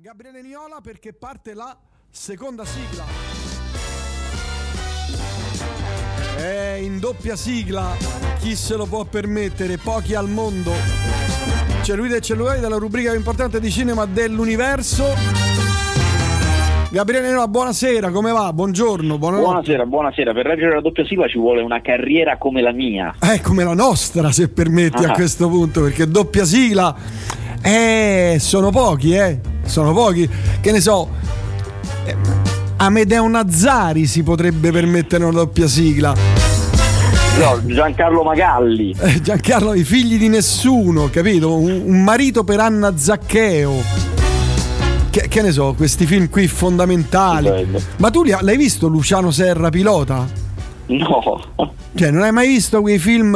Gabriele Niola perché parte la seconda sigla. È in doppia sigla, chi se lo può permettere? Pochi al mondo. C'è lui del cellulare della rubrica più importante di cinema dell'universo. Gabriele Niola, buonasera, come va? Buongiorno, buonanotte. Buonasera, buonasera. Per reggere la doppia sigla ci vuole una carriera come la mia. Eh, come la nostra, se permetti Ah. a questo punto, perché doppia sigla, eh, sono pochi, eh, sono pochi. Che ne so, eh, Amedeo Nazzari si potrebbe permettere una doppia sigla. No, Giancarlo Magalli. Eh, Giancarlo, i figli di nessuno, capito? Un, un marito per Anna Zaccheo. Che, che ne so, questi film qui fondamentali. Stupendo. Ma tu li ha- l'hai visto Luciano Serra pilota? No. Cioè, non hai mai visto quei film?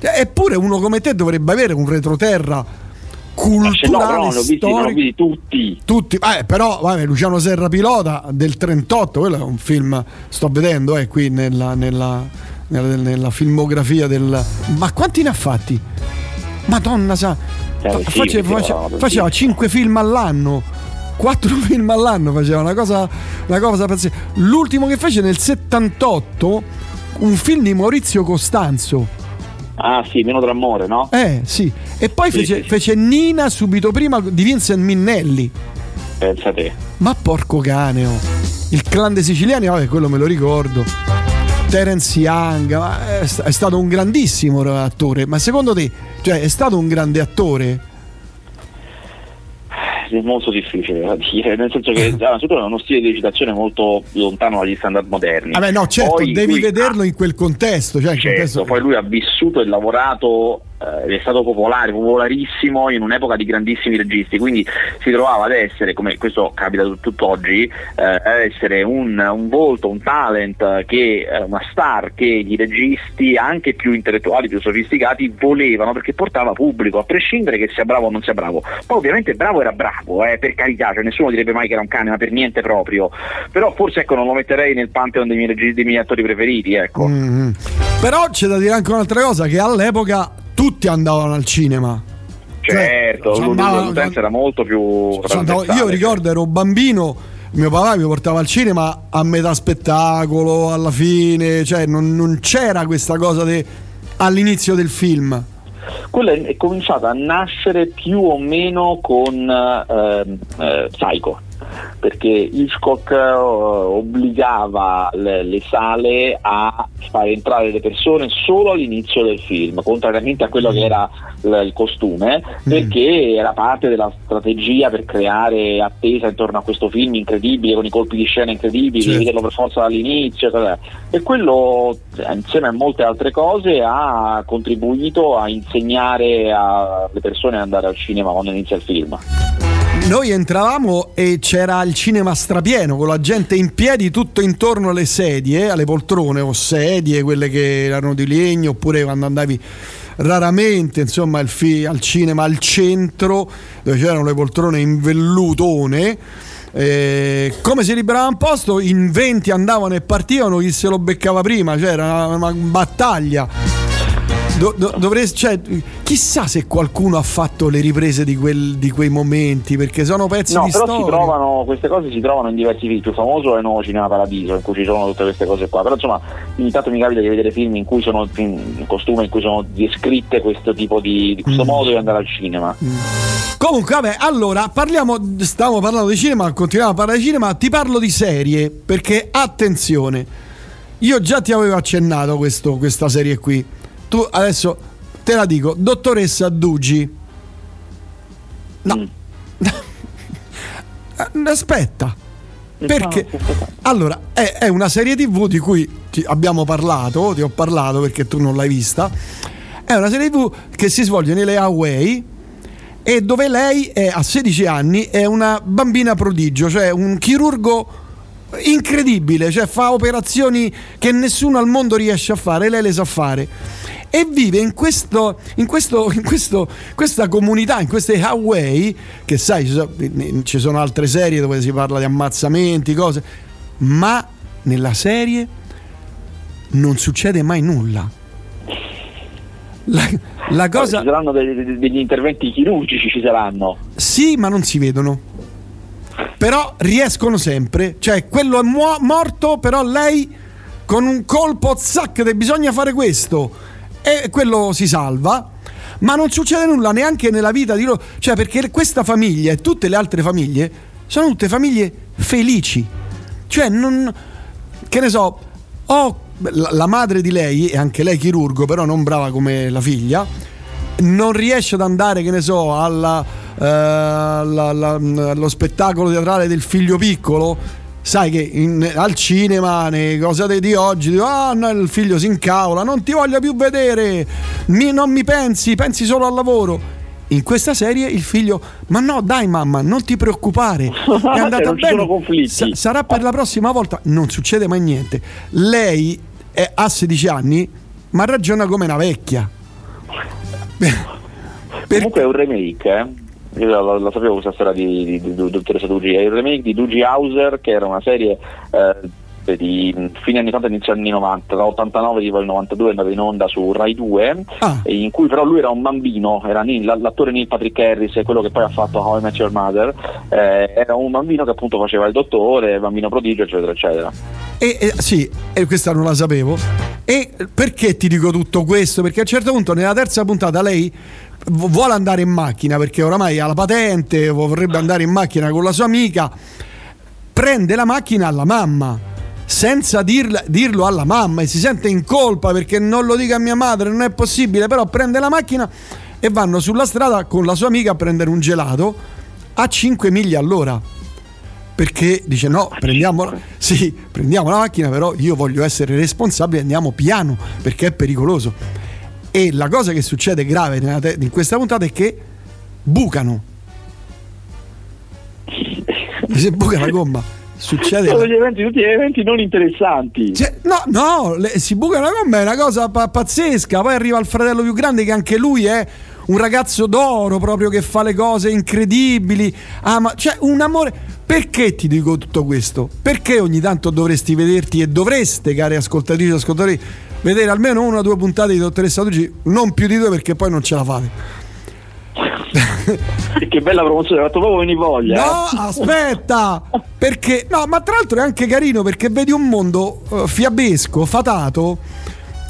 Cioè, eppure uno come te dovrebbe avere un retroterra No, culturale, no, ne ho visti, visti tutti. Tutti, eh, però, vabbè, Luciano Serra pilota del 38, quello è un film, sto vedendo, eh, qui nella, nella, nella- nella filmografia del... Ma quanti ne ha fatti? Madonna sa... Eh, fa- sì, faceva, faceva, no, faceva 5 film all'anno. 4 film all'anno faceva una cosa, una cosa pazzesca. L'ultimo che fece nel 78 un film di Maurizio Costanzo. Ah sì, meno d'amore, no? Eh, sì. E poi Sì, fece, sì, fece Nina subito prima di Vincent Minnelli. Pensa te. Ma porco caneo. Il clan dei siciliani, vabbè, quello me lo ricordo. Terence Young, è stato un grandissimo attore. Ma secondo te, cioè, è stato un grande attore? È molto difficile da dire, nel senso che innanzitutto è uno stile di recitazione molto lontano dagli standard moderni. Vabbè, no, certo, Poi devi vederlo ha- in quel contesto. Cioè, Certo, contesto- poi lui ha vissuto e lavorato, eh, è stato popolare, popolarissimo in un'epoca di grandissimi registi, quindi si trovava ad essere, come questo capita tut- tutt'oggi, eh, ad essere un, un volto, un talent, che, eh, una star che i registi, anche più intellettuali, più sofisticati, volevano perché portava pubblico, a prescindere che sia bravo o non sia bravo. Poi ovviamente bravo era bravo, eh, per carità, cioè nessuno direbbe mai che era un cane, ma per niente proprio. Però forse ecco non lo metterei nel pantheon dei miei, dei miei attori preferiti, ecco. Mhm. Però c'è da dire anche un'altra cosa: che all'epoca tutti andavano al cinema. Cioè, Certo, ci l'u- andavano- l'utenza era molto più andavo- io ricordo ero bambino. Mio papà mi portava al cinema a metà spettacolo, alla fine, cioè non, non c'era questa cosa de- all'inizio del film. Quella è, è cominciata a nascere più o meno con ehm, eh, Psycho, perché Hitchcock eh, obbligava le, le sale a far entrare le persone solo all'inizio del film, contrariamente a quello che era l- il costume, perché era parte della strategia per creare attesa intorno a questo film incredibile, con i colpi di scena incredibili, Certo. vederlo per forza dall'inizio, eccetera. e quello eh, insieme a molte altre cose ha contribuito a insegnare alle persone ad andare al cinema quando inizia il film. Noi entravamo e c'era il cinema strapieno con la gente in piedi tutto intorno alle sedie, alle poltrone o sedie, quelle che erano di legno, oppure quando andavi raramente insomma al, fi- al cinema al centro dove c'erano le poltrone in vellutone. eh, come si liberava un posto, in 20 andavano e partivano, chi se lo beccava prima, cioè era una, una battaglia. Do- do- dovresti- cioè, chissà se qualcuno ha fatto le riprese di, quel- di quei momenti perché sono pezzi No, di però storia. si trovano, queste cose si trovano in diversi film. Il più famoso è Nuovo Cinema Paradiso, in cui ci sono tutte queste cose qua. Però insomma, ogni tanto mi capita di vedere film in cui sono in costume, in cui sono descritte questo tipo di, di questo Mm. modo di andare al cinema. Comunque, vabbè, allora parliamo. Stavamo parlando di cinema, continuiamo a parlare di cinema. Ti parlo di serie perché attenzione, io già ti avevo accennato questo- questa serie qui. Tu adesso te la dico, dottoressa Dugi. No, Mm. Aspetta. Perché allora è, è una serie tv di cui ti abbiamo parlato, ti ho parlato perché tu non l'hai vista. È una serie tv che si svolge nelle Hawaii e dove lei è, a 16 anni è una bambina prodigio, cioè un chirurgo incredibile, cioè fa operazioni che nessuno al mondo riesce a fare, lei le sa fare. E vive in, questo, in, questo, in questo- questa comunità, in queste Hawaii, che sai, ci sono, ci sono altre serie dove si parla di ammazzamenti, cose, ma nella serie non succede mai nulla. La, la cosa... Ci saranno dei- degli interventi chirurgici, ci saranno. Sì, ma non si vedono. Però riescono sempre. Cioè, quello è mu- morto, però lei con un colpo, zac, bisogna fare questo. E quello si salva. Ma non succede nulla neanche nella vita di loro. Cioè, perché questa famiglia e tutte le altre famiglie sono tutte famiglie felici. Cioè, non. Che ne so, ho la madre di lei, e anche lei chirurgo, però non brava come la figlia, non riesce ad andare, che ne so, alla, eh, alla, alla, allo spettacolo teatrale del figlio piccolo. Sai che in, al cinema, nei cose di oggi, dico, ah, no, il figlio si incavola, non ti voglio più vedere, mi, non mi pensi, pensi solo al lavoro in questa serie il figlio ma no dai mamma non ti preoccupare è andata bene Sa- sarà per la prossima volta non succede mai niente lei è, ha 16 anni ma ragiona come una vecchia per... comunque è un remake eh? Io la, la, sapevo questa storia di, di, di, di dottoressa Dugi è il remake di Dugi Hauser che era una serie eh, di fine anni 80 inizio anni 90, dall'89 tipo il 92 andava in onda su Rai 2, ah. in cui però lui era un bambino, era Neil, l'attore Neil Patrick Harris, quello che poi ha fatto How I Met Your Mother, eh, era un bambino che appunto faceva il dottore, bambino prodigio, eccetera, eccetera. E, e, sì, e questa non la sapevo. E perché ti dico tutto questo? Perché a un certo punto nella terza puntata lei vuole andare in macchina perché oramai ha la patente, vorrebbe andare in macchina con la sua amica, prende la macchina alla mamma senza dirla, dirlo alla mamma e si sente in colpa perché non lo dica a mia madre, non è possibile, però prende la macchina e vanno sulla strada con la sua amica a prendere un gelato a 5 miglia all'ora. Perché dice no, prendiamo, sì, prendiamo la macchina, però io voglio essere responsabile, andiamo piano perché è pericoloso. E la cosa che succede grave in questa puntata è che bucano. Si buca la gomma succede. Sono gli eventi, tutti gli eventi non interessanti. Cioè, no, no, le, si bucano con me, è una cosa pa- pazzesca. Poi arriva il fratello più grande che anche lui è un ragazzo d'oro proprio che fa le cose incredibili. Ah, ma cioè un amore. Perché ti dico tutto questo? Perché ogni tanto dovresti vederti e dovreste, cari ascoltatrici e ascoltatori, vedere almeno una o due puntate di Dottoressa Tucci, non più di due perché poi non ce la fate. che bella promozione, hai fatto proprio venire voglia. No, eh. aspetta, perché no, ma tra l'altro è anche carino perché vedi un mondo uh, fiabesco, fatato,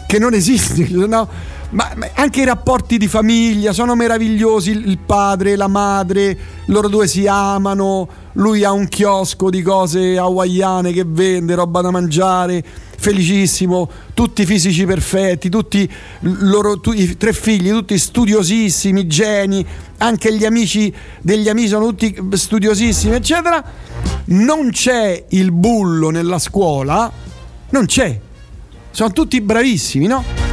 che non esiste, no? Ma, ma, anche i rapporti di famiglia sono meravigliosi. Il padre, la madre, loro due si amano. Lui ha un chiosco di cose hawaiane che vende, roba da mangiare felicissimo, tutti fisici perfetti, tutti loro, tu, i tre figli, tutti studiosissimi, geni, anche gli amici degli amici sono tutti studiosissimi, eccetera. Non c'è il bullo nella scuola, non c'è. Sono tutti bravissimi, no?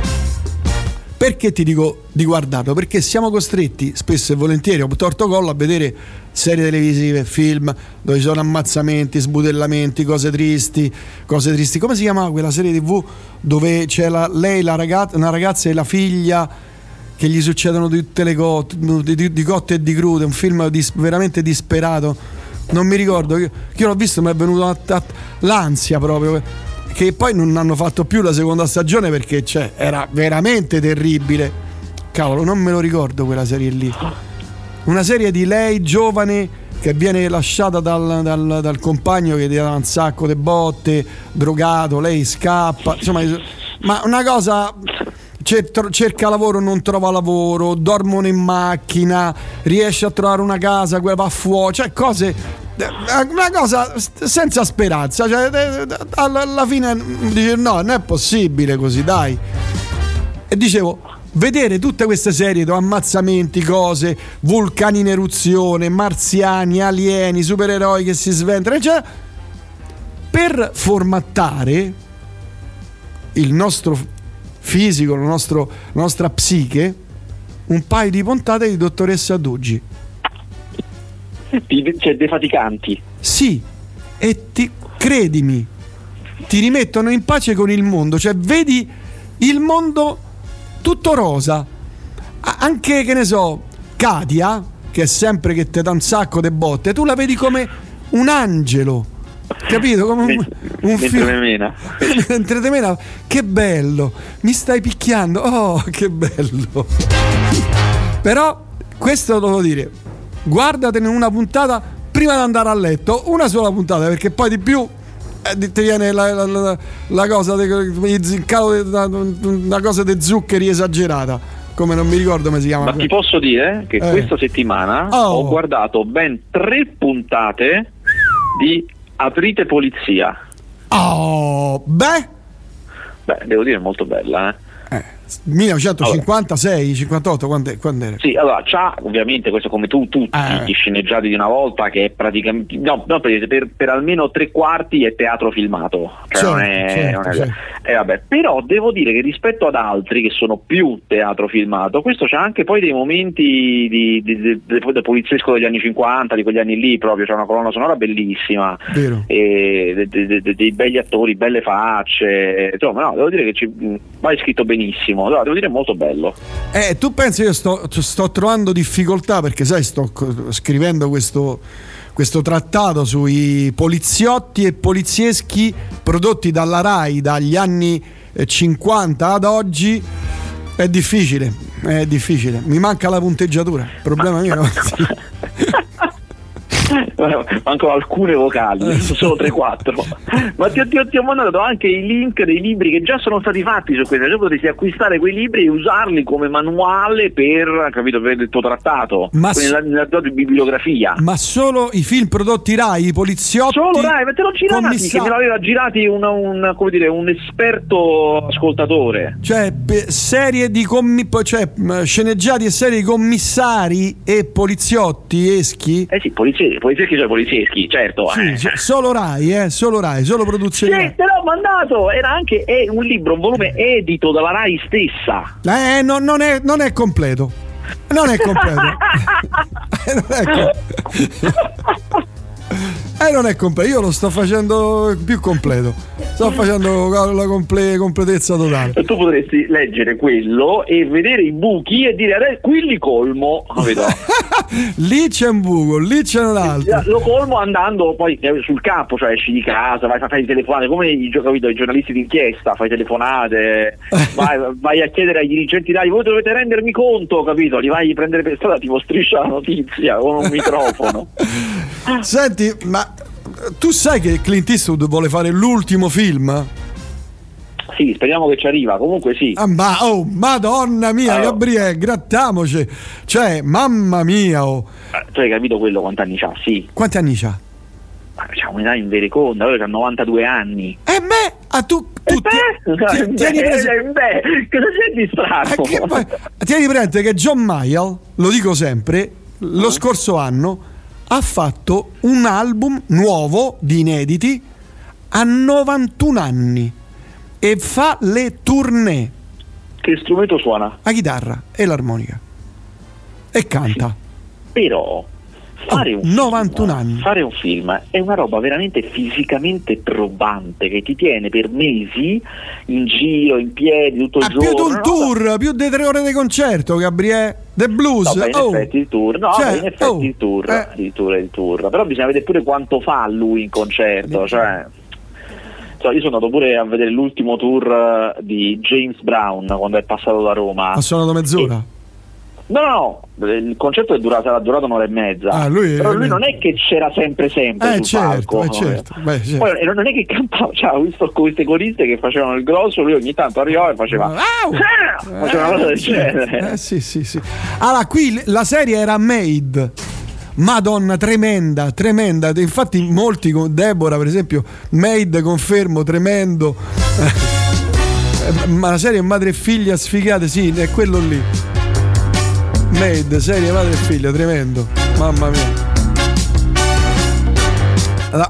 Perché ti dico di guardarlo? Perché siamo costretti spesso e volentieri, ho torto collo, a vedere serie televisive, film dove ci sono ammazzamenti, sbudellamenti, cose tristi, cose tristi. Come si chiamava quella serie TV dove c'è la, lei, la ragazza, una ragazza e la figlia che gli succedono tutte le cose, di, di, di, cotte e di crude, un film dis, veramente disperato. Non mi ricordo, io, io l'ho visto, mi è venuta l'ansia proprio che poi non hanno fatto più la seconda stagione perché cioè, era veramente terribile. Cavolo, non me lo ricordo quella serie lì. Una serie di lei giovane che viene lasciata dal, dal, dal compagno che gli dà un sacco di botte, drogato, lei scappa, insomma, ma una cosa cerca lavoro, non trova lavoro, dormono in macchina, riesce a trovare una casa, va fuori, cioè cose una cosa senza speranza, cioè, alla fine dice no, non è possibile così, dai. E dicevo, vedere tutte queste serie di ammazzamenti, cose, vulcani in eruzione, marziani, alieni, supereroi che si sventrano, cioè, per formattare il nostro fisico, nostro, la nostra psiche, un paio di puntate di dottoressa Duggi cioè defaticanti. Sì, e ti, credimi, ti rimettono in pace con il mondo, cioè vedi il mondo tutto rosa. Anche che ne so, Katia, che è sempre che ti dà un sacco di botte, tu la vedi come un angelo. Capito? Come un, un. Mentre te mena, che bello, mi stai picchiando. Oh, che bello. Però questo devo dire, guardatene una puntata prima di andare a letto, una sola puntata, perché poi di più eh, ti viene la, la, la, la cosa una cosa di zuccheri esagerata come non mi ricordo come si chiama ma ti posso dire che eh. questa settimana oh. ho guardato ben tre puntate di Aprite Polizia oh beh beh devo dire molto bella eh 1956, allora. 58, quando, quando, era? Sì, allora c'ha ovviamente questo come tu, tutti eh. gli sceneggiati di una volta che è praticamente, no, no per, per, per, almeno tre quarti è teatro filmato, cioè certo, non è, certo, non è certo. eh, vabbè, però devo dire che rispetto ad altri che sono più teatro filmato, questo c'ha anche poi dei momenti di, di, di, del poliziesco degli anni 50, di quegli anni lì proprio, c'è una colonna sonora bellissima, e, dei begli attori, belle facce, insomma no, devo dire che ci, vai scritto benissimo bellissimo, no, devo dire molto bello. Eh, tu pensi io sto, sto trovando difficoltà perché sai, sto scrivendo questo, questo trattato sui poliziotti e polizieschi prodotti dalla RAI dagli anni 50 eh, ad oggi. È difficile, è difficile. Mi manca la punteggiatura. Problema mio. mancano alcune vocali, solo 3-4. Ma ti, ti, ti, ho mandato anche i link dei libri che già sono stati fatti su questo, cioè potresti acquistare quei libri e usarli come manuale per, capito, per il tuo trattato, ma nella, nella tua bibliografia. Ma solo i film prodotti Rai, i poliziotti? Solo Rai, ma te l'ho girati, commissar- che me l'aveva girati un, un, come dire, un esperto ascoltatore. Cioè, serie di commi- cioè, sceneggiati e serie di commissari e poliziotti eschi? Eh sì, poliziotti polizieschi sono polizieschi, certo. Sì, eh. Solo Rai, eh, solo Rai, solo produzione. Sì, te l'ho mandato, era anche è un libro, un volume edito dalla Rai stessa. Eh, no, non, è, non è completo. Non è completo. non è completo. Eh, non è completo, io lo sto facendo più completo. Sto facendo la comple- completezza totale. Tu potresti leggere quello e vedere i buchi e dire adesso qui li colmo. lì c'è un buco, lì c'è un altro. Lo colmo andando poi sul campo, cioè esci di casa, vai a fare telefonate, come i, capito, i giornalisti d'inchiesta, fai telefonate, vai, vai, a chiedere ai dirigenti dai, voi dovete rendermi conto, capito? Li vai a prendere per strada, tipo striscia la notizia con un microfono. Senti, ma tu sai che Clint Eastwood vuole fare l'ultimo film? Sì, speriamo che ci arriva. Comunque sì. Ah, ma, oh, madonna mia, allora. Gabriele, grattiamoci. Cioè, mamma mia. Oh. Eh, tu hai capito quello quanti anni ha? Sì. Quanti anni ha? C'ha un'età in vereconda, lui ha 92 anni. E eh me? Ah, tu, tu eh beh, ti, tieni presente beh, cosa c'è di strano? Eh, tieni presente che John Mayall, lo dico sempre, lo uh scorso anno ha fatto un album nuovo di inediti a 91 anni e fa le tournée. Che strumento suona? La chitarra e l'armonica. E canta. Sì, però fare, oh, un 91 film, anni. fare un film è una roba veramente fisicamente probante che ti tiene per mesi in giro, in piedi, tutto il ah, giorno. Più di un tour, no? più di tre ore di concerto, Gabriele. The blues. No, in oh. effetti il tour, no, cioè, in effetti oh. il tour, eh. il tour, il tour. Però bisogna vedere pure quanto fa lui in concerto, cioè io sono andato pure a vedere l'ultimo tour di James Brown quando è passato da Roma. Ha suonato mezz'ora? E No, no, il concerto è durato, sarà durato un'ora e mezza. Ah, lui, però lui non è che c'era sempre sempre eh, sul certo, palco. Eh, certo. Beh, certo. Poi non è che cantava, cioè, ho visto queste coriste che facevano il grosso, lui ogni tanto arrivava e faceva, wow! ah! faceva una cosa del certo. genere. Eh, sì, sì, sì. Allora, qui la serie era Made. Madonna, tremenda, tremenda. Infatti, molti con Deborah, per esempio, Made confermo, tremendo. Ma la serie Madre e figlia sfigate, sì, è quello lì. Made, serie madre e figlio, tremendo. Mamma mia.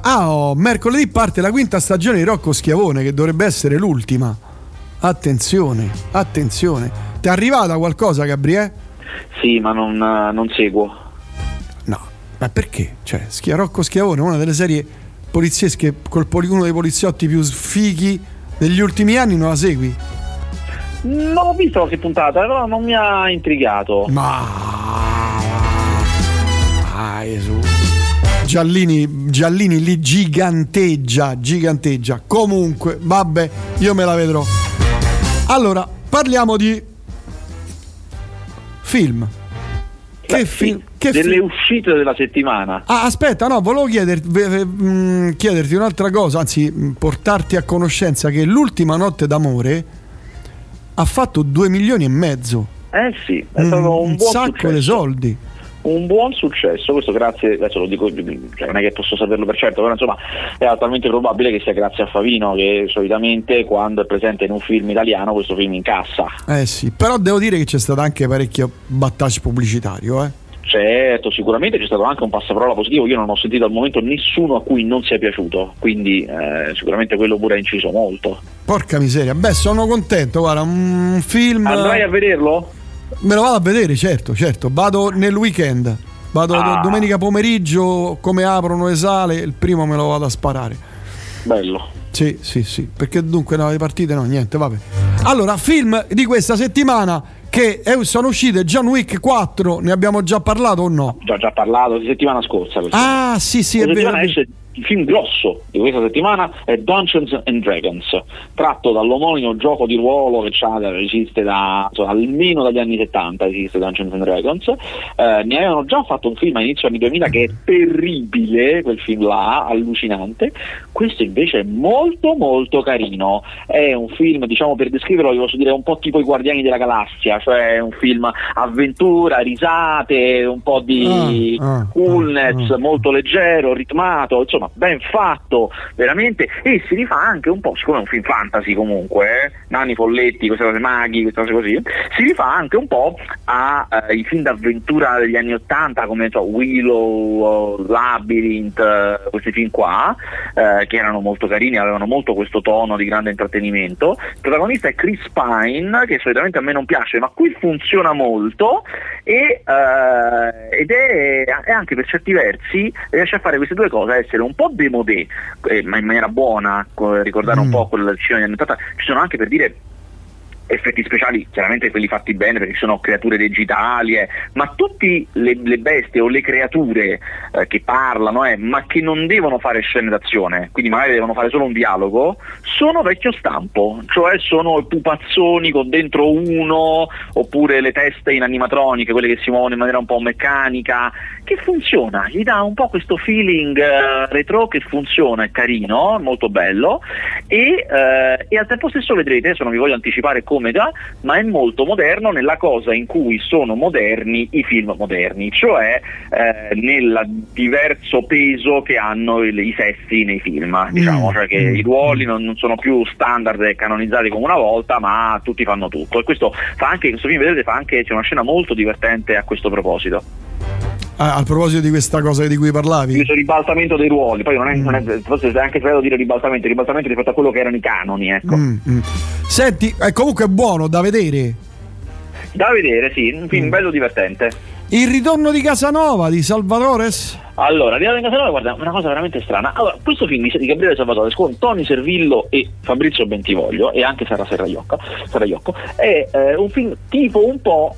Ah, oh, mercoledì parte la quinta stagione di Rocco Schiavone, che dovrebbe essere l'ultima. Attenzione, attenzione. Ti è arrivata qualcosa, Gabriele? Sì, ma non, non seguo. No, ma perché? Cioè, Schia, Rocco Schiavone, una delle serie poliziesche, col uno dei poliziotti più sfighi degli ultimi anni, non la segui? Non ho visto qualche puntata, però non mi ha intrigato. Ma. Ah, Gesù. Giallini, Giallini lì giganteggia, giganteggia. Comunque, vabbè, io me la vedrò. Allora, parliamo di film. che, Beh, fi- sì, che delle fi- uscite della settimana. Ah, aspetta, no, volevo chiederti, mm, chiederti un'altra cosa, anzi, mm, portarti a conoscenza che l'ultima notte d'amore ha fatto 2 milioni e mezzo. Eh sì, è stato un, un sacco successo. di soldi un buon successo, questo grazie, adesso lo dico, cioè non è che posso saperlo per certo, però insomma è altamente probabile che sia grazie a Favino che solitamente quando è presente in un film italiano questo film incassa. Eh sì, però devo dire che c'è stato anche parecchio battage pubblicitario, eh. Certo, sicuramente c'è stato anche un passaparola positivo, io non ho sentito al momento nessuno a cui non sia piaciuto, quindi eh, sicuramente quello pure ha inciso molto. Porca miseria, beh sono contento, guarda, un film... Andrai a vederlo? Me lo vado a vedere, certo, certo. Vado nel weekend. Vado ah. domenica pomeriggio, come aprono le sale, il primo me lo vado a sparare. Bello. Sì, sì, sì. Perché dunque no, le partite no, niente, vabbè. Allora, film di questa settimana che sono uscite John Wick 4, ne abbiamo già parlato o no? Già già parlato settimana scorsa. Ah, sì, sì, è vero. Esce il film grosso di questa settimana è Dungeons and Dragons, tratto dall'omonimo gioco di ruolo che esiste da, insomma, almeno dagli anni 70, esiste Dungeons and Dragons. Eh, ne avevano già fatto un film a inizio anni 2000 che è terribile, quel film là, allucinante. Questo invece è molto molto carino. È un film, diciamo per descriverlo, vi posso dire un po' tipo I Guardiani della Galassia, cioè un film avventura, risate, un po' di ah, ah, coolness, ah, molto leggero, ritmato, insomma insomma ben fatto veramente e si rifà anche un po', siccome è un film fantasy comunque, eh, nani folletti, queste cose maghi, queste cose così, si rifà anche un po' ai eh, film d'avventura degli anni 80 come so, Willow, Labyrinth, eh, questi film qua, eh, che erano molto carini, avevano molto questo tono di grande intrattenimento. Il protagonista è Chris Pine, che solitamente a me non piace, ma qui funziona molto e, eh, ed è, è, anche per certi versi riesce a fare queste due cose, essere un un po' demodé, eh, ma in maniera buona, ricordare mm. un po' quel cinema degli anni 80, ci sono anche per dire effetti speciali, chiaramente quelli fatti bene perché sono creature digitali, eh, ma tutte le, le, bestie o le creature eh, che parlano, eh, ma che non devono fare scene d'azione, quindi magari devono fare solo un dialogo, sono vecchio stampo, cioè sono pupazzoni con dentro uno, oppure le teste in animatroniche, quelle che si muovono in maniera un po' meccanica, che funziona, gli dà un po' questo feeling eh, retro che funziona, è carino, molto bello, e, eh, e al tempo stesso vedrete, adesso non vi voglio anticipare come Omega, ma è molto moderno nella cosa in cui sono moderni i film moderni, cioè eh, nel diverso peso che hanno il, i sessi nei film, diciamo, mm. cioè che mm. i ruoli non, non, sono più standard e canonizzati come una volta, ma tutti fanno tutto. E questo fa anche, questo film vedete, fa anche, c'è una scena molto divertente a questo proposito. Ah, a proposito di questa cosa di cui parlavi, questo ribaltamento dei ruoli, poi non è, mm. non è forse è anche sbagliato dire ribaltamento, ribaltamento rispetto a quello che erano i canoni. Ecco. Mm, mm. Senti, è comunque buono da vedere. Da vedere, sì, un film mm. bello divertente. Il ritorno di Casanova di Salvatores? Allora, Ritorno di Casanova, guarda, una cosa veramente strana. Allora, questo film di Gabriele Salvatore con Tony Servillo e Fabrizio Bentivoglio e anche Sara Serraiocco, Serraiocco è eh, un film tipo un po'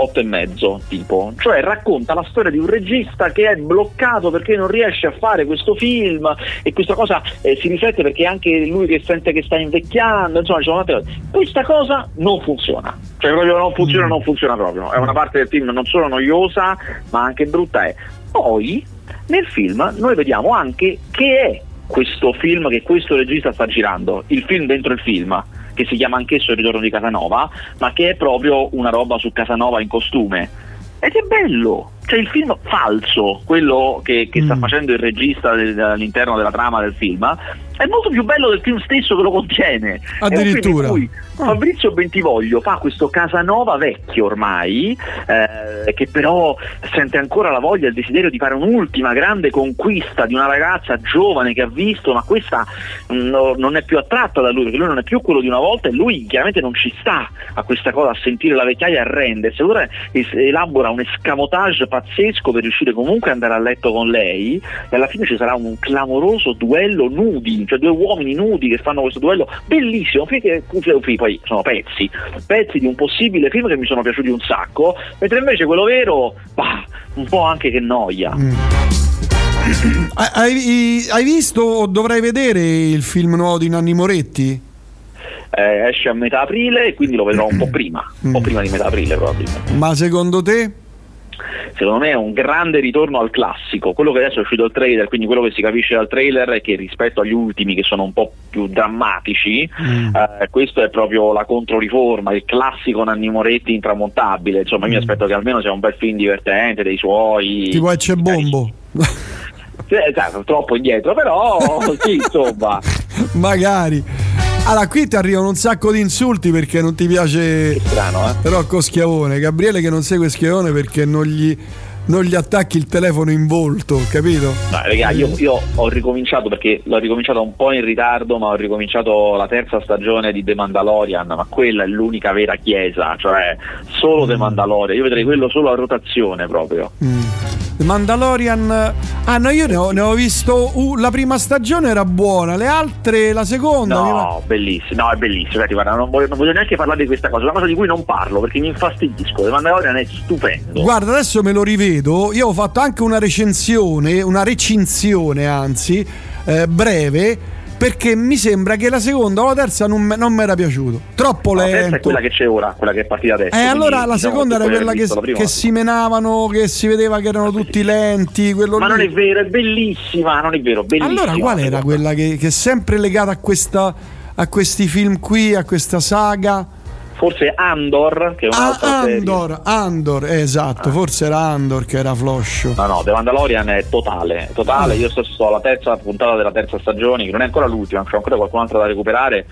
8 e mezzo tipo, cioè racconta la storia di un regista che è bloccato perché non riesce a fare questo film e questa cosa eh, si riflette perché anche lui che sente che sta invecchiando, insomma, ci sono tante cose. Questa cosa non funziona, cioè proprio non funziona, mm. non funziona proprio, è una parte del film non solo noiosa ma anche brutta è. Poi nel film noi vediamo anche che è questo film che questo regista sta girando, il film dentro il film che si chiama anch'esso Il ritorno di Casanova, ma che è proprio una roba su Casanova in costume. Ed è bello, cioè il film falso, quello che, che mm. sta facendo il regista all'interno della trama del film, è molto più bello del film stesso che lo contiene. Addirittura. Ah. Fabrizio Bentivoglio fa questo Casanova vecchio ormai, eh, che però sente ancora la voglia e il desiderio di fare un'ultima grande conquista di una ragazza giovane che ha visto, ma questa mm, no, non è più attratta da lui, perché lui non è più quello di una volta e lui chiaramente non ci sta a questa cosa, a sentire la vecchiaia e arrendersi. Allora elabora un escamotage pazzesco per riuscire comunque ad andare a letto con lei e alla fine ci sarà un clamoroso duello nudi cioè due uomini nudi che fanno questo duello bellissimo, perché poi sono pezzi, pezzi di un possibile film che mi sono piaciuti un sacco, mentre invece quello vero, bah, un po' anche che noia. Mm. Hai, hai, visto o dovrai vedere il film nuovo di Nanni Moretti? Eh, esce a metà aprile quindi lo vedrò un po' prima, un po' prima di metà aprile probabilmente. Ma secondo te? Secondo me è un grande ritorno al classico. Quello che adesso è uscito il trailer, quindi quello che si capisce dal trailer è che rispetto agli ultimi che sono un po' più drammatici, mm. eh, questo è proprio la controriforma, il classico Nanni Moretti intramontabile. Insomma, mm. io mi aspetto che almeno sia un bel film divertente dei suoi. Tipo c'è bombo. esatto, troppo indietro, però sì, insomma. Magari. Allora, qui ti arrivano un sacco di insulti perché non ti piace. Strano, eh? Però Schiavone. Gabriele che non segue Schiavone perché non gli non gli attacchi il telefono in volto, capito? No, raga, io, io, ho ricominciato perché l'ho ricominciato un po' in ritardo, ma ho ricominciato la terza stagione di The Mandalorian, ma quella è l'unica vera chiesa, cioè solo mm. The Mandalorian. Io vedrei quello solo a rotazione proprio. Mm. The Mandalorian. Ah no, io ne ho, ne ho visto. Uh, la prima stagione era buona, le altre, la seconda. No, mi... bellissimo. No, è bellissimo. Guarda, non voglio, non voglio, neanche parlare di questa cosa. Una cosa di cui non parlo perché mi infastidisco. The Mandalorian è stupendo. Guarda, adesso me lo rivedo. Io ho fatto anche una recensione, una recinzione, anzi, eh, breve perché mi sembra che la seconda o la terza non, non mi era piaciuto. Troppo lento. La terza è quella che c'è ora, quella che è partita adesso. E eh, allora la diciamo, seconda era quella che, che, si menavano, che si vedeva che erano tutti lenti. Ma lì. non è vero, è bellissima, non è vero, bellissima. Allora qual era quella che, che è sempre legata a, questa, a questi film qui, a questa saga? Forse Andor che è un'altra ah, Andor, serie. Andor, esatto, ah. forse era Andor che era floscio. No, no, The Mandalorian è totale, totale, ah. io sto alla terza puntata della terza stagione, che non è ancora l'ultima, c'è ancora qualcun altro da recuperare,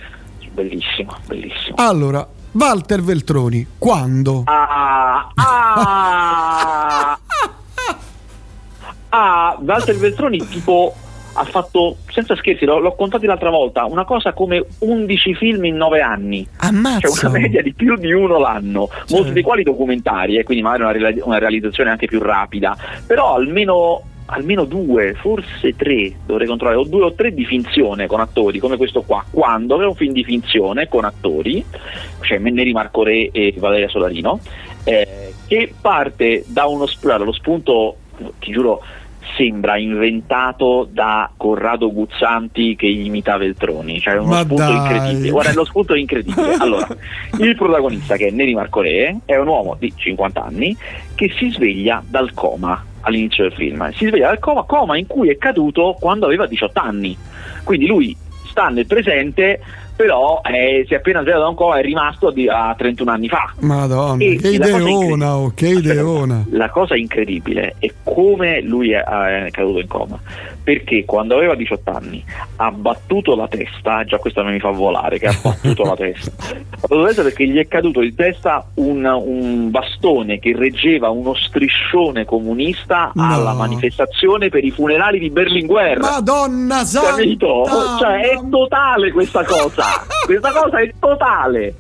bellissimo, bellissimo. Allora, Walter Veltroni, quando? Ah, ah, ah, Walter Veltroni tipo ha fatto, senza scherzi, l'ho, l'ho contato l'altra volta, una cosa come 11 film in 9 anni. Ammazza. Cioè una media di più di uno l'anno, cioè. molti dei quali documentari, e eh, quindi magari una, una realizzazione anche più rapida, però almeno almeno due, forse tre, dovrei controllare, o due o tre di finzione con attori, come questo qua, quando è un film di finzione con attori, cioè Neri Marco Re e Valeria Solarino, eh, che parte da uno spunto, lo spunto, ti giuro, sembra inventato da Corrado Guzzanti che imita Veltroni, cioè uno Ma spunto dai. incredibile. Guarda, lo spunto è incredibile. Allora, il protagonista che è Neri Marco Re è un uomo di 50 anni che si sveglia dal coma all'inizio del film. Si sveglia dal coma, coma in cui è caduto quando aveva 18 anni. Quindi lui sta nel presente però eh, si è appena svegliato da un coma è rimasto a 31 anni fa. Madonna, e che ideona, oh, che ideona. La cosa incredibile è come lui è, è, caduto in coma, perché quando aveva 18 anni ha battuto la testa, già questo mi fa volare, che ha battuto la testa, ha battuto la testa perché gli è caduto in testa un, un bastone che reggeva uno striscione comunista no. alla manifestazione per i funerali di Berlinguer. Madonna santa! Capito? Cioè è totale questa cosa questa cosa è totale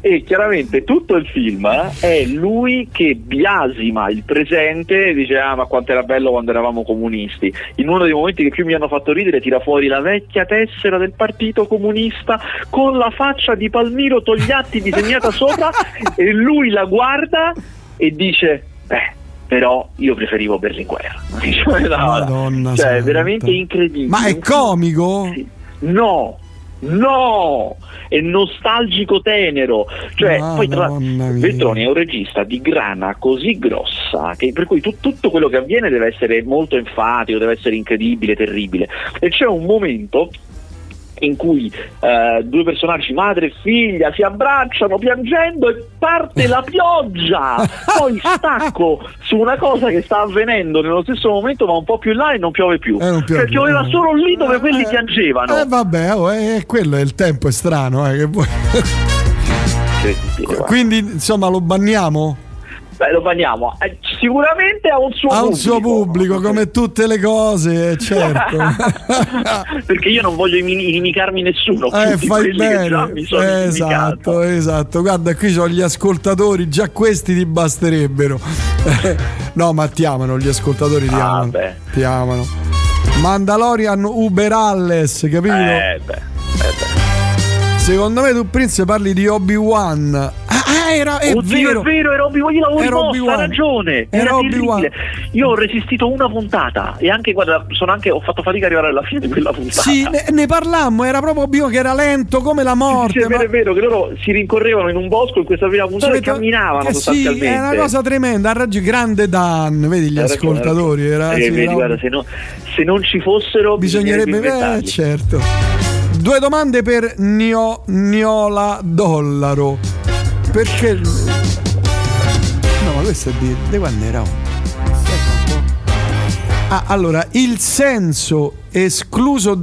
e chiaramente tutto il film è lui che biasima il presente e dice ah ma quanto era bello quando eravamo comunisti in uno dei momenti che più mi hanno fatto ridere tira fuori la vecchia tessera del partito comunista con la faccia di Palmiro Togliatti disegnata sopra e lui la guarda e dice beh però io preferivo Berlinguer Madonna cioè, è veramente incredibile ma è comico? Sì. no No, è nostalgico tenero. Cioè, ah, poi tra Veltroni è un regista di grana così grossa che per cui tu, tutto quello che avviene deve essere molto enfatico, deve essere incredibile, terribile. E c'è un momento in cui eh, due personaggi, madre e figlia, si abbracciano piangendo e parte la pioggia. Poi stacco su una cosa che sta avvenendo nello stesso momento, ma un po' più in là e non piove più. Eh, non piove cioè, pioveva eh. solo lì dove quelli eh, piangevano. Eh, vabbè, oh, eh, quello è il tempo, è strano. Eh, che vuoi. Quindi, insomma, lo banniamo? Beh, lo banniamo. Eh, sicuramente ha un suo ha pubblico. un suo pubblico, come tutte le cose, eh, certo. Perché io non voglio inimicarmi nessuno. Eh, fai bene. esatto, esatto. Guarda, qui sono gli ascoltatori, già questi ti basterebbero. no, ma ti amano, gli ascoltatori ti ah, amano. Beh. Ti amano. Mandalorian Uberalles, capito? Eh, beh. Eh, beh. Secondo me tu Prince parli di Obi-Wan. Ah, era è Oddio, vero. è vero, era Obi-Wan, io l'avevo Era rimossa, ha ragione. Era Era, Obi-Wan. Io ho resistito una puntata e anche guarda, sono anche ho fatto fatica ad arrivare alla fine di quella puntata. Sì, ne, ne parlammo, era proprio Obi-Wan che era lento come la Sì, morte. è vero, ma- è vero che loro si rincorrevano in un bosco in questa prima puntata Cioè, e camminavano sì, sostanzialmente. è una cosa tremenda, ha ragione, grande Dan, vedi gli ragione, ascoltatori. Era. Eh, sì, vedi, era- guarda, se, no- se non ci fossero bisognerebbe... Eh, inventarli. certo. Due domande per Nio, Niola Dollaro. Perché... No, ma questo è di... di quando era? Ah, allora, il senso escluso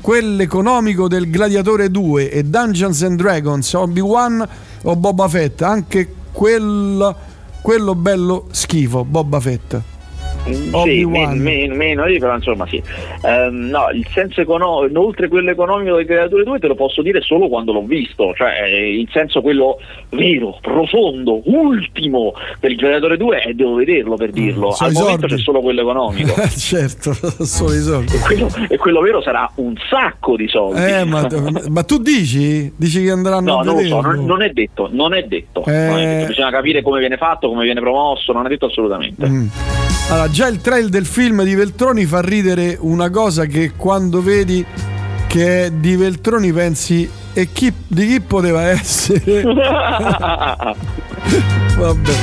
quello economico del Gladiatore 2 e Dungeons and Dragons, Obi-Wan o Boba Fett, anche quel- quello bello schifo, Boba Fett. Sì, Obi-Wan. men- men- meno io, però insomma sì. Ehm, no, il senso economico, oltre quello economico del Creatore 2 te lo posso dire solo quando l'ho visto, cioè eh, il senso quello vero, profondo, ultimo del Creatore 2 e devo vederlo per dirlo. sono Al momento soldi. c'è solo quello economico. certo, solo i soldi. e, quello, e quello vero sarà un sacco di soldi. Eh, ma, ma tu dici? Dici che andranno No, a non lo so, non, non è detto, non è detto, non è Eh. detto. Bisogna capire come viene fatto, come viene promosso, non è detto assolutamente. Mm. Allora, già il trail del film di Veltroni fa ridere una cosa che quando vedi che è di Veltroni pensi e chi, di chi poteva essere? Vabbè.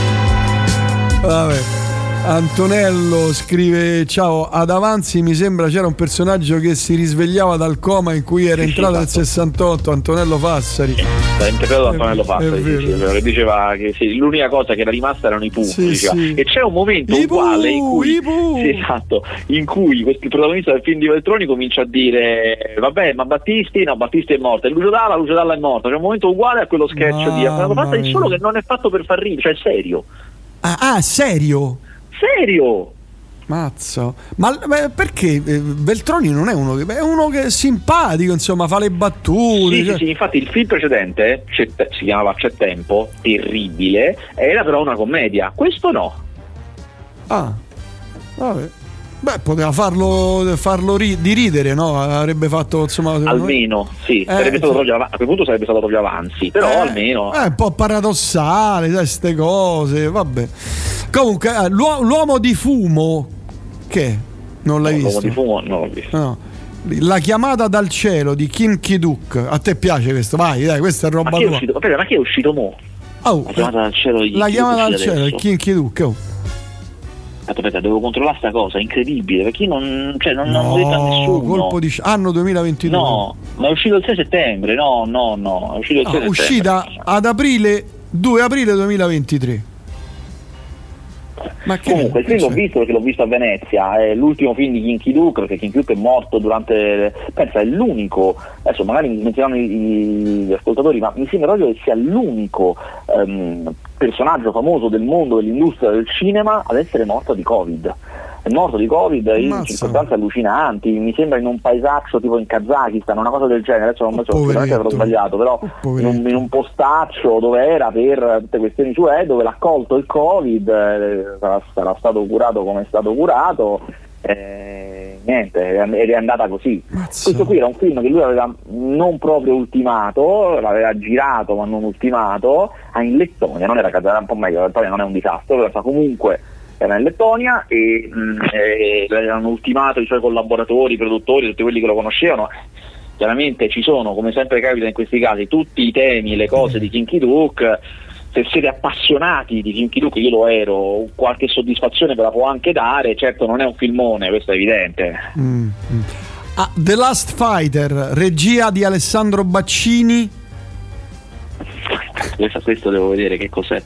Vabbè. Antonello scrive: Ciao, ad Avanzi mi sembra c'era un personaggio che si risvegliava dal coma in cui era Sì, sì, entrato nel esatto. 68, Antonello Fassari. L'ha interpretato da Antonello Fassari, sì, sì, diceva che sì, l'unica cosa che era rimasta erano i Pooh, Sì, sì. e c'è un momento I uguale in cui, sì, esatto, in cui questo- il protagonista del film di Veltroni comincia a dire vabbè ma Battisti, no Battisti è morto, e Lucio Dalla, Lucio Dalla è morto, c'è un momento uguale a quello sketch di Antonello Fassari, solo che non è fatto per far ridere, cioè è serio, Ah, ah, serio? Serio! Mazzo, ma beh, perché eh, Veltroni non è uno che è uno che è simpatico, insomma, fa le battute. Sì, cioè- sì, sì, infatti il film precedente si chiamava C'è tempo, terribile, era però una commedia, questo no. Ah, vabbè. Beh, poteva farlo, farlo ri- di ridere, no? Avrebbe fatto, insomma, me- Almeno, sì, Eh, sarebbe stato proprio av- a quel punto sarebbe stato proprio avanzi, però Eh, almeno È un po' paradossale, sai, ste cose, vabbè. Comunque, eh, l'uo- l'uomo di fumo, che? Non l'hai l'uomo visto? di fumo non l'ho visto. No. La chiamata dal cielo di Kim Ki-duk. A te piace questo? Vai, dai, questa è Ma roba è tua. uscito? Aspetta, ma chi è uscito mo? Oh, La chiamata dal cielo di La chi è chiamata dal cielo di? Kim Ki-duk. Oh. Aspetta, aspetta, devo controllare sta cosa, è incredibile, perché io non, cioè, non, non l'ho detto a No, nessuno. colpo di anno 2022. No, ma è uscito il 6 settembre, no, no, no, è uscito il 6 No, settembre. uscita ad aprile 2 aprile 2023. Ma che Comunque, il film l'ho visto perché l'ho visto a Venezia, è l'ultimo film di Kinky Duke, perché Kinky Duke è morto durante. Pensa, è l'unico, adesso magari i- gli ascoltatori, ma mi sembra proprio che sia l'unico ehm, personaggio famoso del mondo dell'industria del cinema ad essere morto di Covid. È morto di Covid in Ammazza. circostanze allucinanti, mi sembra in un paesaccio tipo in Kazakistan, una cosa del genere, adesso non Oh, so, sicuramente avrò sbagliato, però Oh, in un, in un postaccio dove era per tutte questioni sue, dove l'ha colto il Covid, eh, sarà, sarà stato curato come è stato curato, eh, niente, ed è andata così. Mazza. Questo qui era un film che lui aveva non proprio ultimato, l'aveva girato ma non ultimato, ah, in Lettonia, non era era un po' meglio, la Lettonia non è un disastro, però comunque era in Lettonia e, mh, e l'avevano ultimato i suoi collaboratori, i produttori, tutti quelli che lo conoscevano. Chiaramente ci sono, come sempre capita in questi casi, tutti i temi e le cose di Kinky Duke. Se siete appassionati di Kinky Duke, io lo ero, qualche soddisfazione ve la può anche dare, certo non è un filmone, questo è evidente. Mm, mm. Ah, The Last Fighter, regia di Alessandro Baccini. Questo, questo devo vedere che cos'è.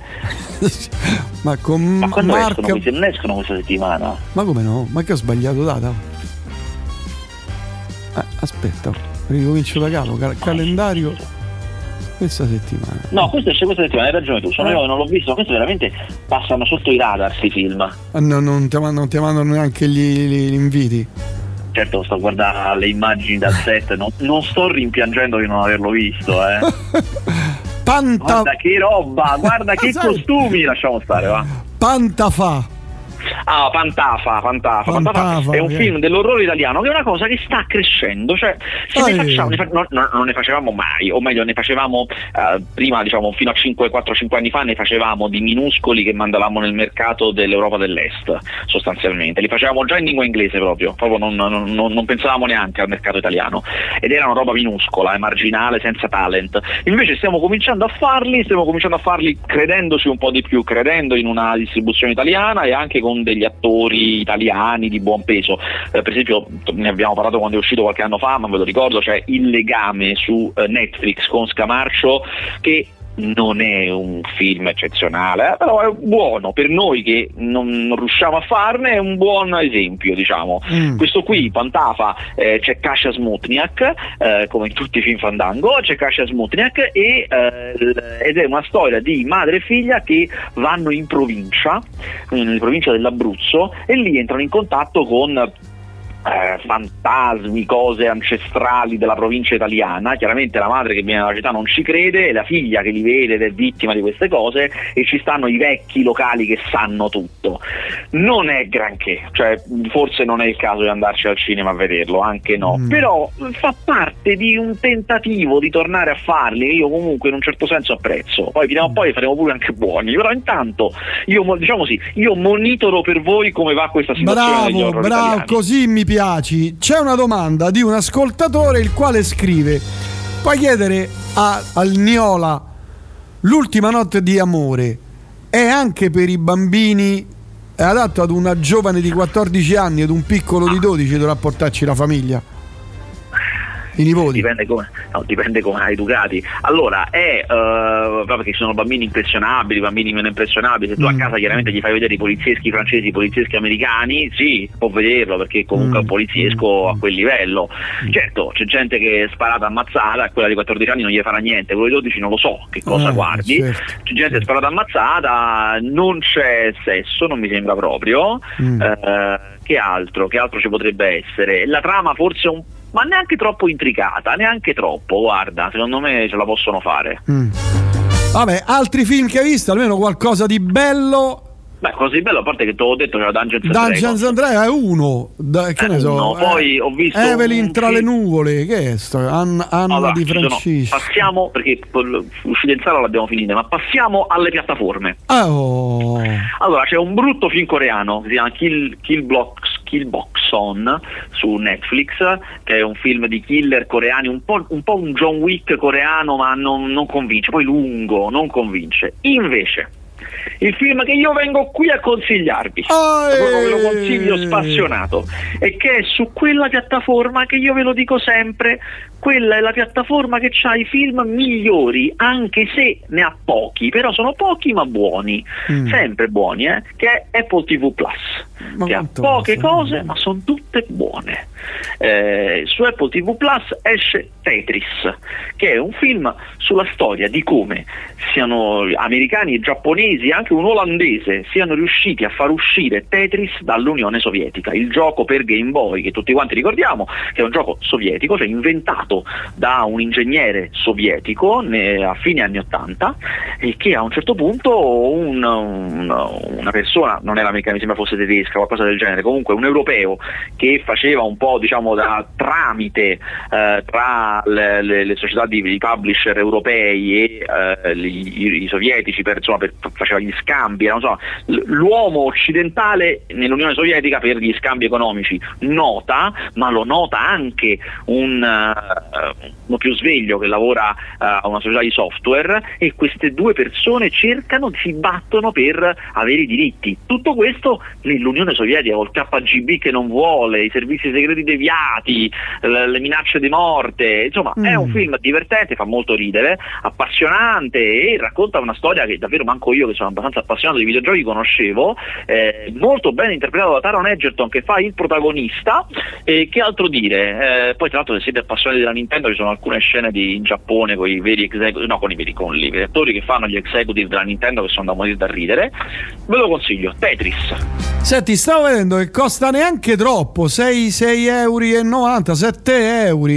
Ma con Ma quando Mark. escono? Non escono questa settimana? Ma come no? Ma che ho sbagliato data? Eh, aspetta, ricomincio da capo. cal- calendario questa settimana. No, questo esce questa settimana, hai ragione tu, sono Eh. io che non l'ho visto, questo veramente passano sotto i radar questi film. Ah, no, non, ti mandano, non ti mandano neanche gli, gli- gli inviti. Certo, sto guardando le immagini dal set, non, non sto rimpiangendo di non averlo visto, eh. Panta, Guarda che roba, guarda che costumi, lasciamo stare, va. Pantafa. Ah, Pantafa, Pantafa, Pantafa, Pantafa, è un eh. film dell'orrore italiano che è una cosa che sta crescendo, cioè se ne eh. facciamo, ne fa- no- no- non ne facevamo mai, o meglio ne facevamo eh, prima, diciamo fino a 5, 4-5 anni fa ne facevamo di minuscoli che mandavamo nel mercato dell'Europa dell'Est, sostanzialmente, li facevamo già in lingua inglese proprio, proprio non, non- non- pensavamo neanche al mercato italiano ed era una roba minuscola, e marginale, senza talent. Invece stiamo cominciando a farli, stiamo cominciando a farli credendoci un po' di più, credendo in una distribuzione italiana e anche con degli attori italiani di buon peso. Eh, per esempio, ne abbiamo parlato quando è uscito qualche anno fa, ma ve lo ricordo, c'è Il legame su eh, Netflix con Scamarcio che non è un film eccezionale, eh, però è buono per noi che non, non riusciamo a farne, è un buon esempio, diciamo. Mm. Questo qui, Pantafa, eh, c'è Kasia Smutniak, eh, come in tutti i film Fandango, c'è Kasia Smutniak e, eh, ed è una storia di madre e figlia che vanno in provincia, in provincia dell'Abruzzo, e lì entrano in contatto con eh, fantasmi, cose ancestrali della provincia italiana. Chiaramente la madre che viene dalla città non ci crede, e la figlia che li vede ed è vittima di queste cose, e ci stanno i vecchi locali che sanno tutto. Non è granché, cioè forse non è il caso di andarci al cinema a vederlo, anche no. Mm. Però fa parte di un tentativo di tornare a farli, io comunque in un certo senso apprezzo. Poi prima o poi faremo pure anche buoni, però intanto io mo- diciamo sì, io monitoro per voi come va questa situazione Bravo, bravo, italiani. così mi piaci. C'è una domanda di un ascoltatore il quale scrive: Puoi chiedere a, al Niola l'ultima notte di amore è anche per i bambini è adatto ad una giovane di 14 anni ed un piccolo di 12 dovrà portarci la famiglia? I nipoti. Dipende come, no, dipende come hai educati. Allora, è eh, perché ci sono bambini impressionabili, bambini meno impressionabili. Se tu Mm. a casa chiaramente gli fai vedere i polizieschi francesi, i polizieschi americani, sì, può vederlo perché comunque è un Mm. poliziesco a quel livello. Certo, c'è gente che è sparata ammazzata, quella di 14 anni non gli farà niente, quello di 12 non lo so che cosa Eh, guardi. certo, C'è gente certo. sparata ammazzata, non c'è sesso, non mi sembra proprio. Mm. Eh, che altro? Che altro ci potrebbe essere? La trama forse un ma neanche troppo intricata, neanche troppo, guarda, secondo me ce la possono fare. Mm. Vabbè, altri film che hai visto, almeno qualcosa di bello. Beh, così bello, a parte che te l'ho detto, c'era Dungeons Dungeons and Dragons è uno, da- che Eh, ne so. uno. Poi ho visto Evelyn tra le film- nuvole, che è sto? Anna, Anna Allora, di sono- Francisco. passiamo, perché l'uscita in sala l'abbiamo finita, ma passiamo alle piattaforme. Ah, oh. Allora, c'è un brutto film coreano che si chiama Kill, Kill, Blocks, Kill Box On su Netflix, che è un film di killer coreani, un po', un, po' un John Wick coreano, ma non, non convince, poi lungo, non convince. Invece, il film che io vengo qui a consigliarvi, ve lo consiglio spassionato, e che è su quella piattaforma che io ve lo dico sempre, quella è la piattaforma che ha i film migliori, anche se ne ha pochi, però sono pochi ma buoni, Mm. sempre buoni, eh, che è Apple TV Plus, Ma che ha poche cose ma sono tutte buone. Eh, su Apple TV Plus esce Tetris, che è un film sulla storia di come siano americani e giapponesi, anche un olandese, siano riusciti a far uscire Tetris dall'Unione Sovietica, il gioco per Game Boy che tutti quanti ricordiamo, che è un gioco sovietico, cioè inventato da un ingegnere sovietico a fine anni 80 e che a un certo punto un- un- una persona, non era americana, mi sembra fosse tedesca, qualcosa del genere, comunque un europeo che faceva un po' diciamo da tramite eh, tra le, le- le società di, di publisher europei e eh, gli- i, sovietici per, insomma, per- faceva gli scambi, so, l- l'uomo occidentale nell'Unione Sovietica per gli scambi economici. Nota, ma lo nota anche un, eh, uno più sveglio che lavora eh, a una società di software e queste due persone cercano, si battono per avere i diritti. Tutto questo nell'Unione Sovietica col KGB che non vuole, i servizi segreti deviati, le, minacce di morte, insomma è Mm. un film divertente, fa molto ridere, appassionante e racconta una storia che davvero manco io che sono abbastanza appassionato di videogiochi conoscevo, eh, molto ben interpretato da Taron Egerton che fa il protagonista e che altro dire, Eh, poi tra l'altro se siete appassionati della Nintendo ci sono alcune scene di, in Giappone con i veri executive, no con i veri, con i veri attori che fanno gli executive della Nintendo che sono da morire da ridere, ve lo consiglio, Tetris. Senti, stavo vedendo che costa neanche troppo, 6, 6 euro e 90, 7 euro.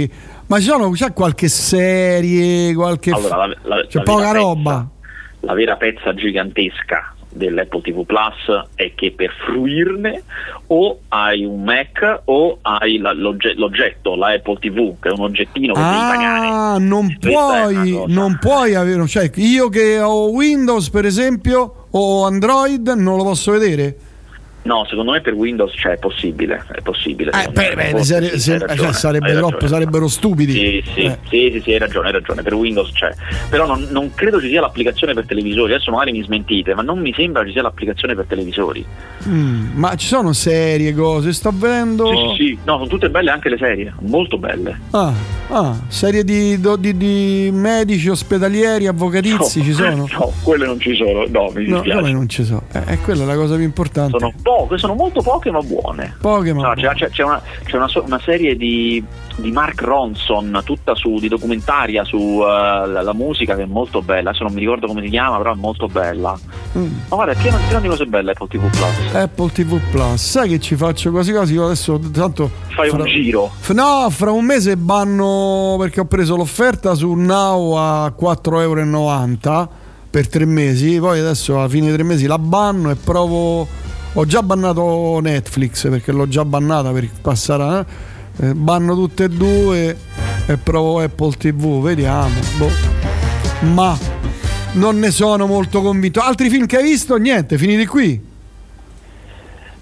Ma ci sono, c'è qualche serie, qualche... Allora, la, la- c'è la poca roba. pezza- la vera pezza gigantesca dell'Apple TV Plus è che per fruirne o hai un Mac o hai la, l'ogge- l'oggetto, la Apple TV, che è un oggettino che ah, devi pagare. Non puoi, non puoi avere, cioè io che ho Windows per esempio o Android non lo posso vedere. No, secondo me per Windows cioè, è possibile, è possibile. Eh, beh, beh, se, se, ragione, cioè, sarebbe troppo, sarebbero stupidi. Sì sì, eh. sì, sì, sì, hai ragione, hai ragione, per Windows c'è. Però non, non, credo ci sia l'applicazione per televisori, adesso magari mi smentite, ma non mi sembra ci sia l'applicazione per televisori. Mm, ma ci sono serie, cose, sto vedendo... Sì, sì, sì, no, sono tutte belle anche le serie, molto belle. Ah, ah serie di, di, di, medici, ospedalieri, avvocatizi no, ci sono? No, quelle non ci sono, no, mi dispiace. No, come non ci sono? Eh, è quella la cosa più importante. Sono poche, sono molto poche ma buone. Poche ma no, buone. C'è, c'è, una, c'è una, una, serie di, di, Mark Ronson, tutta su, di documentaria sulla uh, la, musica che è molto bella, adesso non mi ricordo come si chiama, però è molto bella. Mm. Ma guarda, è pieno, pieno di cose belle Apple TV Plus. Apple TV Plus, sai che ci faccio quasi quasi, io adesso tanto... Fai fra, un giro. F- no, fra un mese banno perché ho preso l'offerta su Now a 4,90 euro per tre mesi, poi adesso alla fine tre mesi la banno e provo ho già bannato Netflix perché l'ho già bannata per passare eh? eh banno tutte e due e provo Apple TV vediamo boh. ma non ne sono molto convinto altri film che hai visto niente finiti qui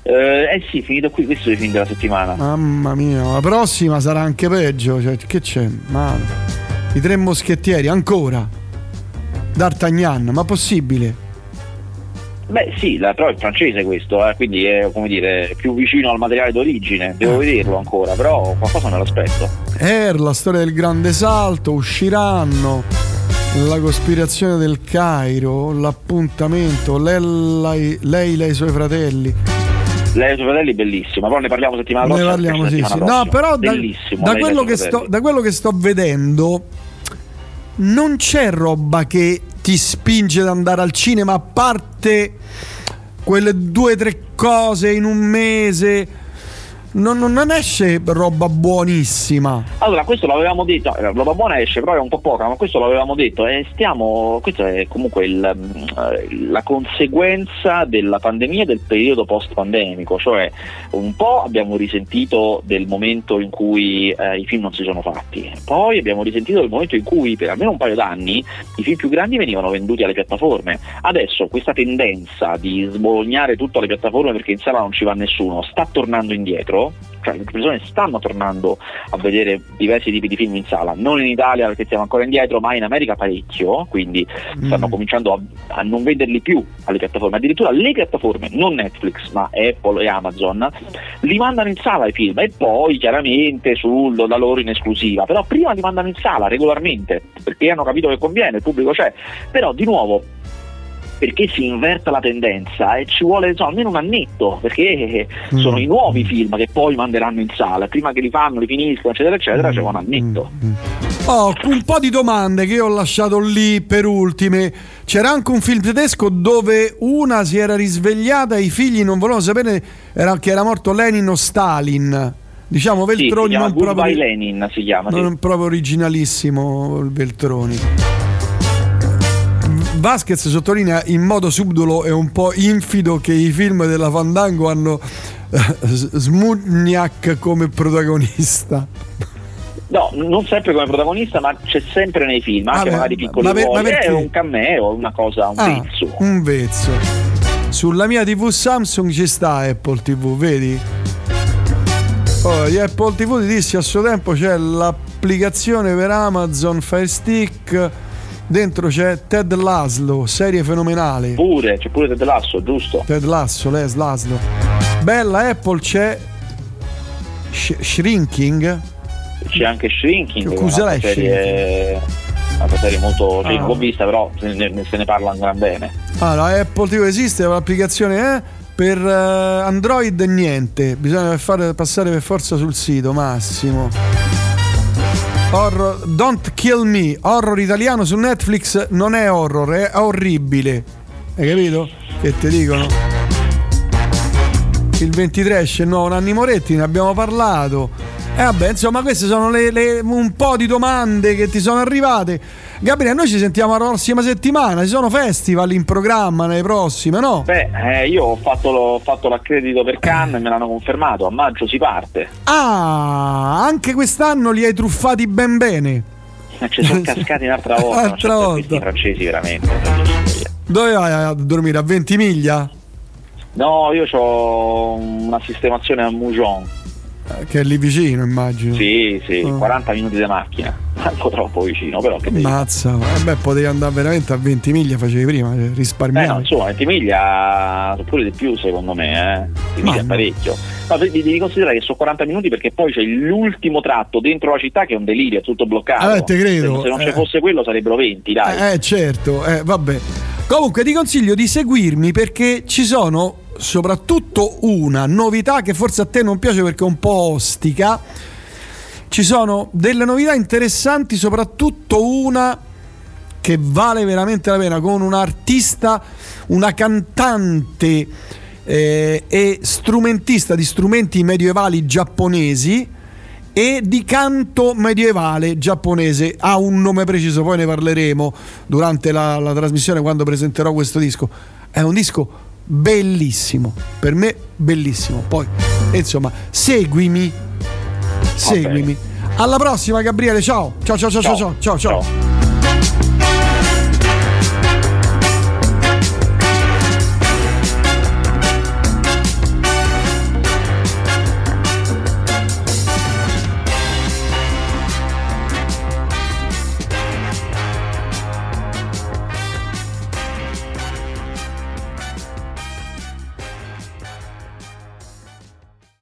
eh, eh sì, finito qui, questo è il film della settimana. Mamma mia, la prossima sarà anche peggio. Cioè, che c'è? Ma... I tre moschettieri, ancora. D'Artagnan, ma possibile? Beh sì, la, però è francese questo, eh, quindi è come dire più vicino al materiale d'origine, devo eh. vederlo ancora, però qualcosa me l'aspetto. Er, la storia del grande salto, usciranno, la cospirazione del Cairo, l'appuntamento, lei, lei, lei i suoi fratelli. Lei e i suoi fratelli bellissima, però ne parliamo settimana prossima. Ne parliamo, sì, sì. No, però da, da, quello sto, da quello che sto vedendo non c'è roba che ti spinge ad andare al cinema a parte quelle due o tre cose in un mese non, non, esce roba buonissima. Allora, questo l'avevamo detto, eh, roba buona esce, però è un po' poca, ma questo l'avevamo detto e stiamo, questa è comunque il, mm, la conseguenza della pandemia e del periodo post-pandemico, cioè un po' abbiamo risentito del momento in cui eh, i film non si sono fatti, poi abbiamo risentito del momento in cui per almeno un paio d'anni i film più grandi venivano venduti alle piattaforme. Adesso questa tendenza di sbolognare tutto alle piattaforme perché in sala non ci va nessuno sta tornando indietro cioè le persone stanno tornando a vedere diversi tipi di film in sala, non in Italia perché siamo ancora indietro, ma in America parecchio, quindi mm. stanno cominciando a, a, non venderli più alle piattaforme, addirittura le piattaforme, non Netflix, ma Apple e Amazon, li mandano in sala i film e poi chiaramente sulla loro in esclusiva, però prima li mandano in sala regolarmente perché hanno capito che conviene, il pubblico c'è, però di nuovo perché si inverta la tendenza e ci vuole so, almeno un annetto perché mm. sono i nuovi film che poi manderanno in sala prima che li fanno, li finiscono eccetera eccetera mm. c'è un annetto mm. oh, un po' di domande che ho lasciato lì per ultime c'era anche un film tedesco dove una si era risvegliata e i figli non volevano sapere era, che era morto Lenin o Stalin diciamo Veltroni sì, non proprio Lenin si chiama non sì. proprio originalissimo il Veltroni Vasquez sottolinea in modo subdolo e un po' infido che i film della Fandango hanno uh, Smugniak come protagonista. No, non sempre come protagonista, ma c'è sempre nei film, anche ah, magari piccoli ma, ruoli, ma è un cameo, una cosa, un ah, vezzo. Un vezzo. Sulla mia TV Samsung ci sta Apple TV, vedi? Poi di Apple TV ti dissi a suo tempo c'è l'applicazione per Amazon Fire Stick Dentro c'è Ted Laszlo, serie fenomenale. Pure, c'è pure Ted Lasso, giusto? Ted Lasso, Les Laszlo. Bella Apple c'è Sh- Shrinking. C'è anche Shrinking. Cos'è una serie, una serie molto. Cioè, ah. l'ho vista, però se ne, se ne parla ancora bene. Allora, Apple TV esiste, l'applicazione è. Per uh, Android niente, bisogna fare, passare per forza sul sito massimo. Horror, Don't Kill Me, horror italiano su Netflix non è horror, è orribile. Hai capito? Che ti dicono? Il 23 esce il nuovo Nanni Moretti, ne abbiamo parlato. Eh vabbè, insomma, queste sono le, le, un po' di domande che ti sono arrivate. Gabriele, noi ci sentiamo la prossima settimana. Ci sono festival in programma nelle prossime, no? Beh, eh, io ho fatto, lo, ho fatto, l'accredito per Cannes e me l'hanno confermato. A maggio si parte. Ah, anche quest'anno li hai truffati ben bene. Eh, ci sono cascati un'altra volta. Un'altra volta. I francesi veramente. Dove vai a dormire? A 20 miglia? No, io ho una sistemazione a Moujon. Eh, che è lì vicino, immagino. Sì, sì, oh. 40 minuti di macchina, un po' troppo vicino, però che Mazza, eh beh, potevi andare veramente a 20 miglia, facevi prima, cioè, risparmiavi. Eh no, insomma, 20 miglia pure di più secondo me, eh. 20 miglia è parecchio. No, devi, devi considerare che sono 40 minuti perché poi c'è l'ultimo tratto dentro la città che è un delirio, è tutto bloccato. Eh, te credo. Se non ci fosse quello sarebbero 20, dai. Eh, certo, eh, vabbè. Comunque ti consiglio di seguirmi perché ci sono soprattutto una novità che forse a te non piace perché è un po' ostica. Ci sono delle novità interessanti, soprattutto una che vale veramente la pena con un artista, una cantante eh, e strumentista di strumenti medievali giapponesi e di canto medievale giapponese. Ha un nome preciso, poi ne parleremo durante la, la trasmissione quando presenterò questo disco. È un disco bellissimo, per me bellissimo. Poi, insomma, seguimi, seguimi. Alla prossima Gabriele, ciao. Ciao ciao ciao ciao ciao ciao. ciao.